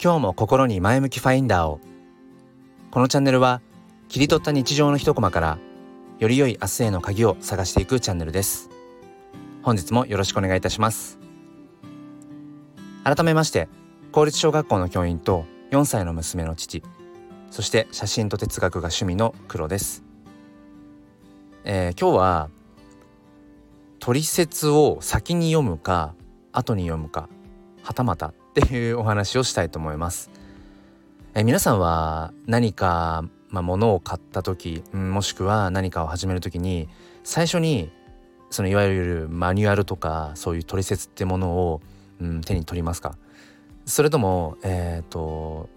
今日も心に前向きファインダーを。このチャンネルは切り取った日常の一コマからより良い明日への鍵を探していくチャンネルです。本日もよろしくお願いいたします。改めまして公立小学校の教員と4歳の娘の父そして写真と哲学が趣味の黒です、えー、今日は取説を先に読むか後に読むかはたまたっていうお話をしたいと思います。え皆さんは何か、まあ、物を買った時、もしくは何かを始める時に最初にそのいわゆるマニュアルとかそういう取説ってものを、うん、手に取りますか？それともえっ、ー、と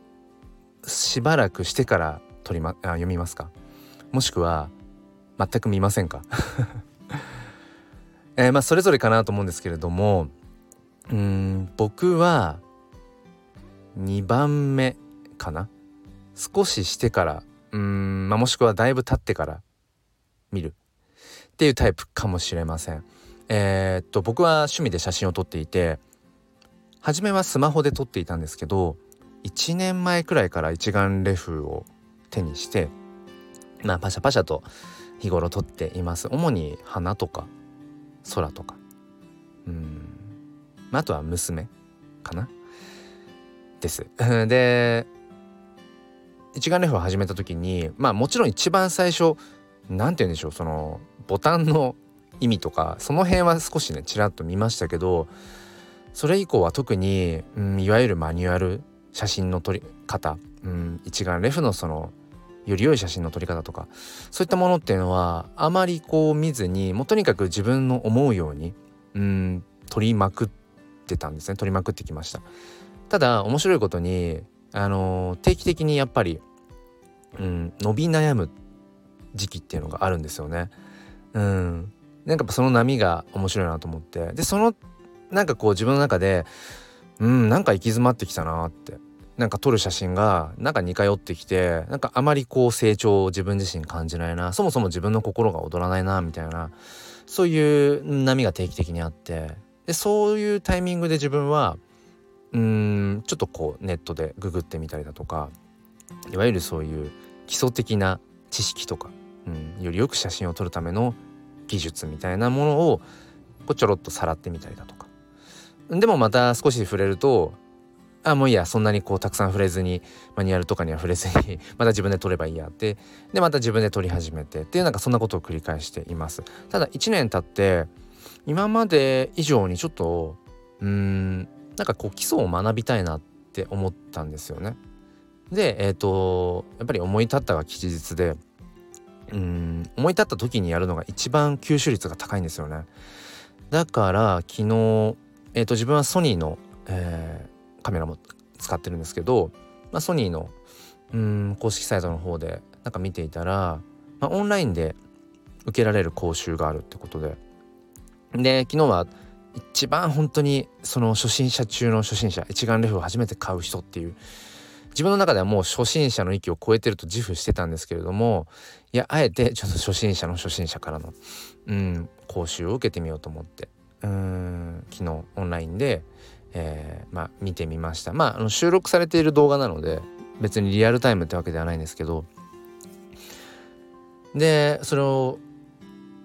しばらくしてから取り、ま、あ読みますか？もしくは全く見ませんか？えー、まあそれぞれかなと思うんですけれどもうん僕は2番目かな？少ししてからうーん、まあ、もしくはだいぶ経ってから見る。っていうタイプかもしれません。えー、っと僕は趣味で写真を撮っていて初めはスマホで撮っていたんですけど1年前くらいから一眼レフを手にしてまあパシャパシャと日頃撮っています。主に花とか空とか。うんあとは娘かな。です。で一眼レフを始めた時にまあもちろん一番最初何て言うんでしょうそのボタンの意味とかその辺は少しねちらっと見ましたけどそれ以降は特に、うん、いわゆるマニュアル写真の撮り方、うん、一眼レフのそのより良い写真の撮り方とかそういったものっていうのはあまりこう見ずにもうとにかく自分の思うように、うん、撮りまくってたんですね。撮りまくってきました。ただ面白いことにあの定期的にやっぱり、うん、伸び悩む時期っていうのがあるんですよね。うん。なんかその波が面白いなと思って。でそのなんかこう自分の中でうんなんか行き詰まってきたなって。なんか撮る写真がなんか似通ってきてなんかあまりこう成長を自分自身感じないな。そもそも自分の心が躍らないなみたいな。そういう波が定期的にあって。でそういうタイミングで自分はうんちょっとこうネットでググってみたりだとかいわゆるそういう基礎的な知識とか、うん、よりよく写真を撮るための技術みたいなものをこうちょろっとさらってみたりだとか。でもまた少し触れるとあもういいやそんなにこうたくさん触れずにマニュアルとかには触れずに また自分で撮ればいいやって。でまた自分で撮り始めてっていうなんかそんなことを繰り返しています。ただ1年経って今まで以上にちょっとうんなんかこう基礎を学びたいなって思ったんですよね。でえっ、ー、とやっぱり思い立ったが吉日でうん思い立った時にやるのが一番吸収率が高いんですよね。だから昨日、えーと自分はソニーの、えー、カメラも使ってるんですけど、まあ、ソニーのうん公式サイトの方でなんか見ていたら、まあ、オンラインで受けられる講習があるってことで。で昨日は一番本当にその初心者中の初心者一眼レフを初めて買う人っていう自分の中ではもう初心者の域を超えてると自負してたんですけれどもいやあえてちょっと初心者の初心者からの、うん、講習を受けてみようと思ってうん昨日オンラインでえー、まあ、見てみました。まああの収録されている動画なので別にリアルタイムってわけではないんですけどでそれを、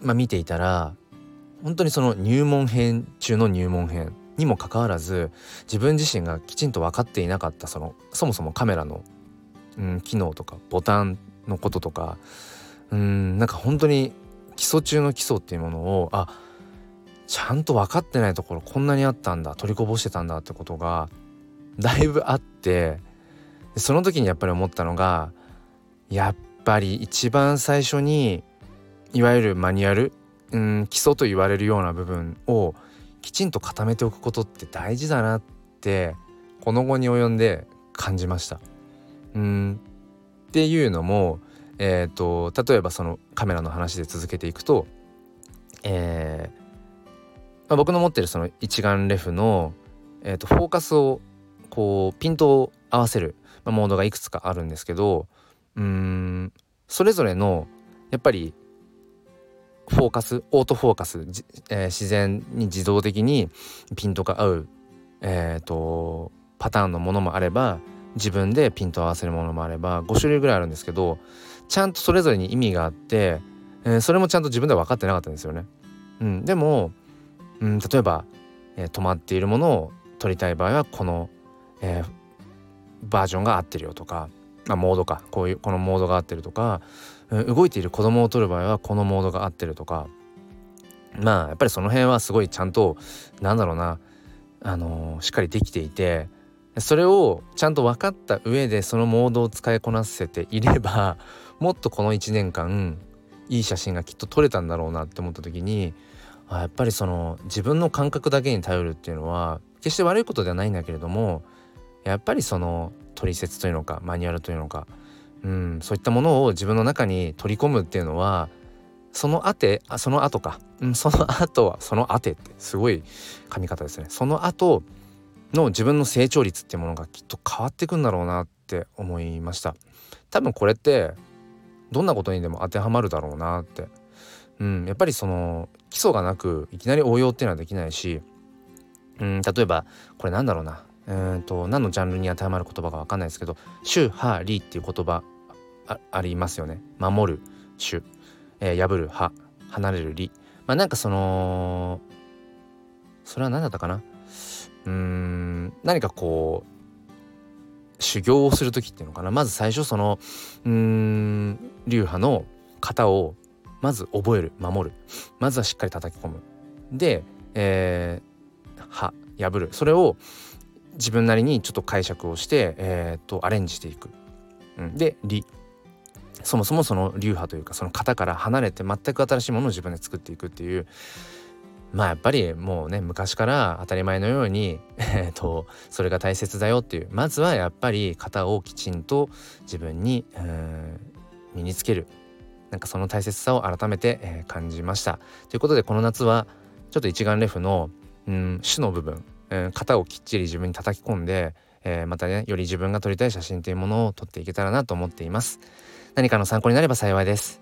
まあ、見ていたら本当にその入門編中の入門編にもかかわらず自分自身がきちんと分かっていなかったそのそもそもカメラの、うん、機能とかボタンのこととかうんなんか本当に基礎中の基礎っていうものをあちゃんと分かってないところこんなにあったんだ取りこぼしてたんだってことがだいぶあってその時にやっぱり思ったのがやっぱり一番最初にいわゆるマニュアル、うん、基礎と言われるような部分をきちんと固めておくことって大事だなってこの後に及んで感じました。うんっていうのも、えーと、例えばそのカメラの話で続けていくと、えー、まあ、僕の持ってるその一眼レフの、えー、とフォーカスをこうピントを合わせる、まあ、モードがいくつかあるんですけどうんそれぞれのやっぱりフォーカスオートフォーカス、えー、自然に自動的にピントが合う、えーと、パターンのものもあれば自分でピント合わせるものもあれば5種類ぐらいあるんですけどちゃんとそれぞれに意味があって、えー、それもちゃんと自分では分かってなかったんですよね。うん、でも、うん、例えば、えー、止まっているものを撮りたい場合はこの、えー、バージョンが合ってるよとか、あ、モードか。こういうこのモードが合ってるとか、動いている子供を撮る場合はこのモードが合ってるとか。まあやっぱりその辺はすごいちゃんとなんだろうなあのー、しっかりできていてそれをちゃんと分かった上でそのモードを使いこなせていれば もっとこの1年間いい写真がきっと撮れたんだろうなって思った時にあやっぱりその自分の感覚だけに頼るっていうのは決して悪いことではないんだけれどもやっぱりその取説というのかマニュアルというのか、うん、そういったものを自分の中に取り込むっていうのはそのあてあその後か、うん、その後はそのあてってすごい噛み方ですね。その後の自分の成長率っていうものがきっと変わってくんだろうなって思いました。多分これってどんなことにでも当てはまるだろうなって。うんやっぱりその基礎がなくいきなり応用っていうのはできないしうん例えばこれなんだろうな。んと何のジャンルに当てはまる言葉か分かんないですけど「主はり」っていう言葉ありますよね。守る「主」えー、破る「は」離れる「り」まあなんかそのそれは何だったかな？うん何かこう修行をする時っていうのかな？まず最初そのうん流派の型をまず覚える守る。まずはしっかり叩き込む。で、えー、破る。それを自分なりにちょっと解釈をして、えー、とアレンジしていく。うん、で「理」そもそもその流派というかその型から離れて全く新しいものを自分で作っていくっていう。まあやっぱりもうね昔から当たり前のように、えーと、それが大切だよっていう。まずはやっぱり型をきちんと自分に、えー、身につける。なんかその大切さを改めて、え、感じました。ということでこの夏はちょっと一眼レフの、うん、主の部分、えー、型をきっちり自分に叩き込んで、えー、またねより自分が撮りたい写真というものを撮っていけたらなと思っています。何かの参考になれば幸いです。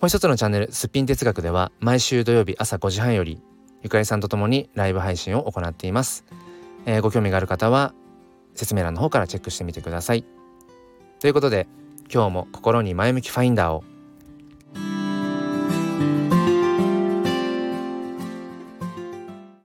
もう一つのチャンネル、すっぴん哲学では、毎週土曜日朝5時半より、ゆかりさんと共にライブ配信を行っています。えー、ご興味がある方は、説明欄の方からチェックしてみてください。ということで、今日も心に前向きファインダーを。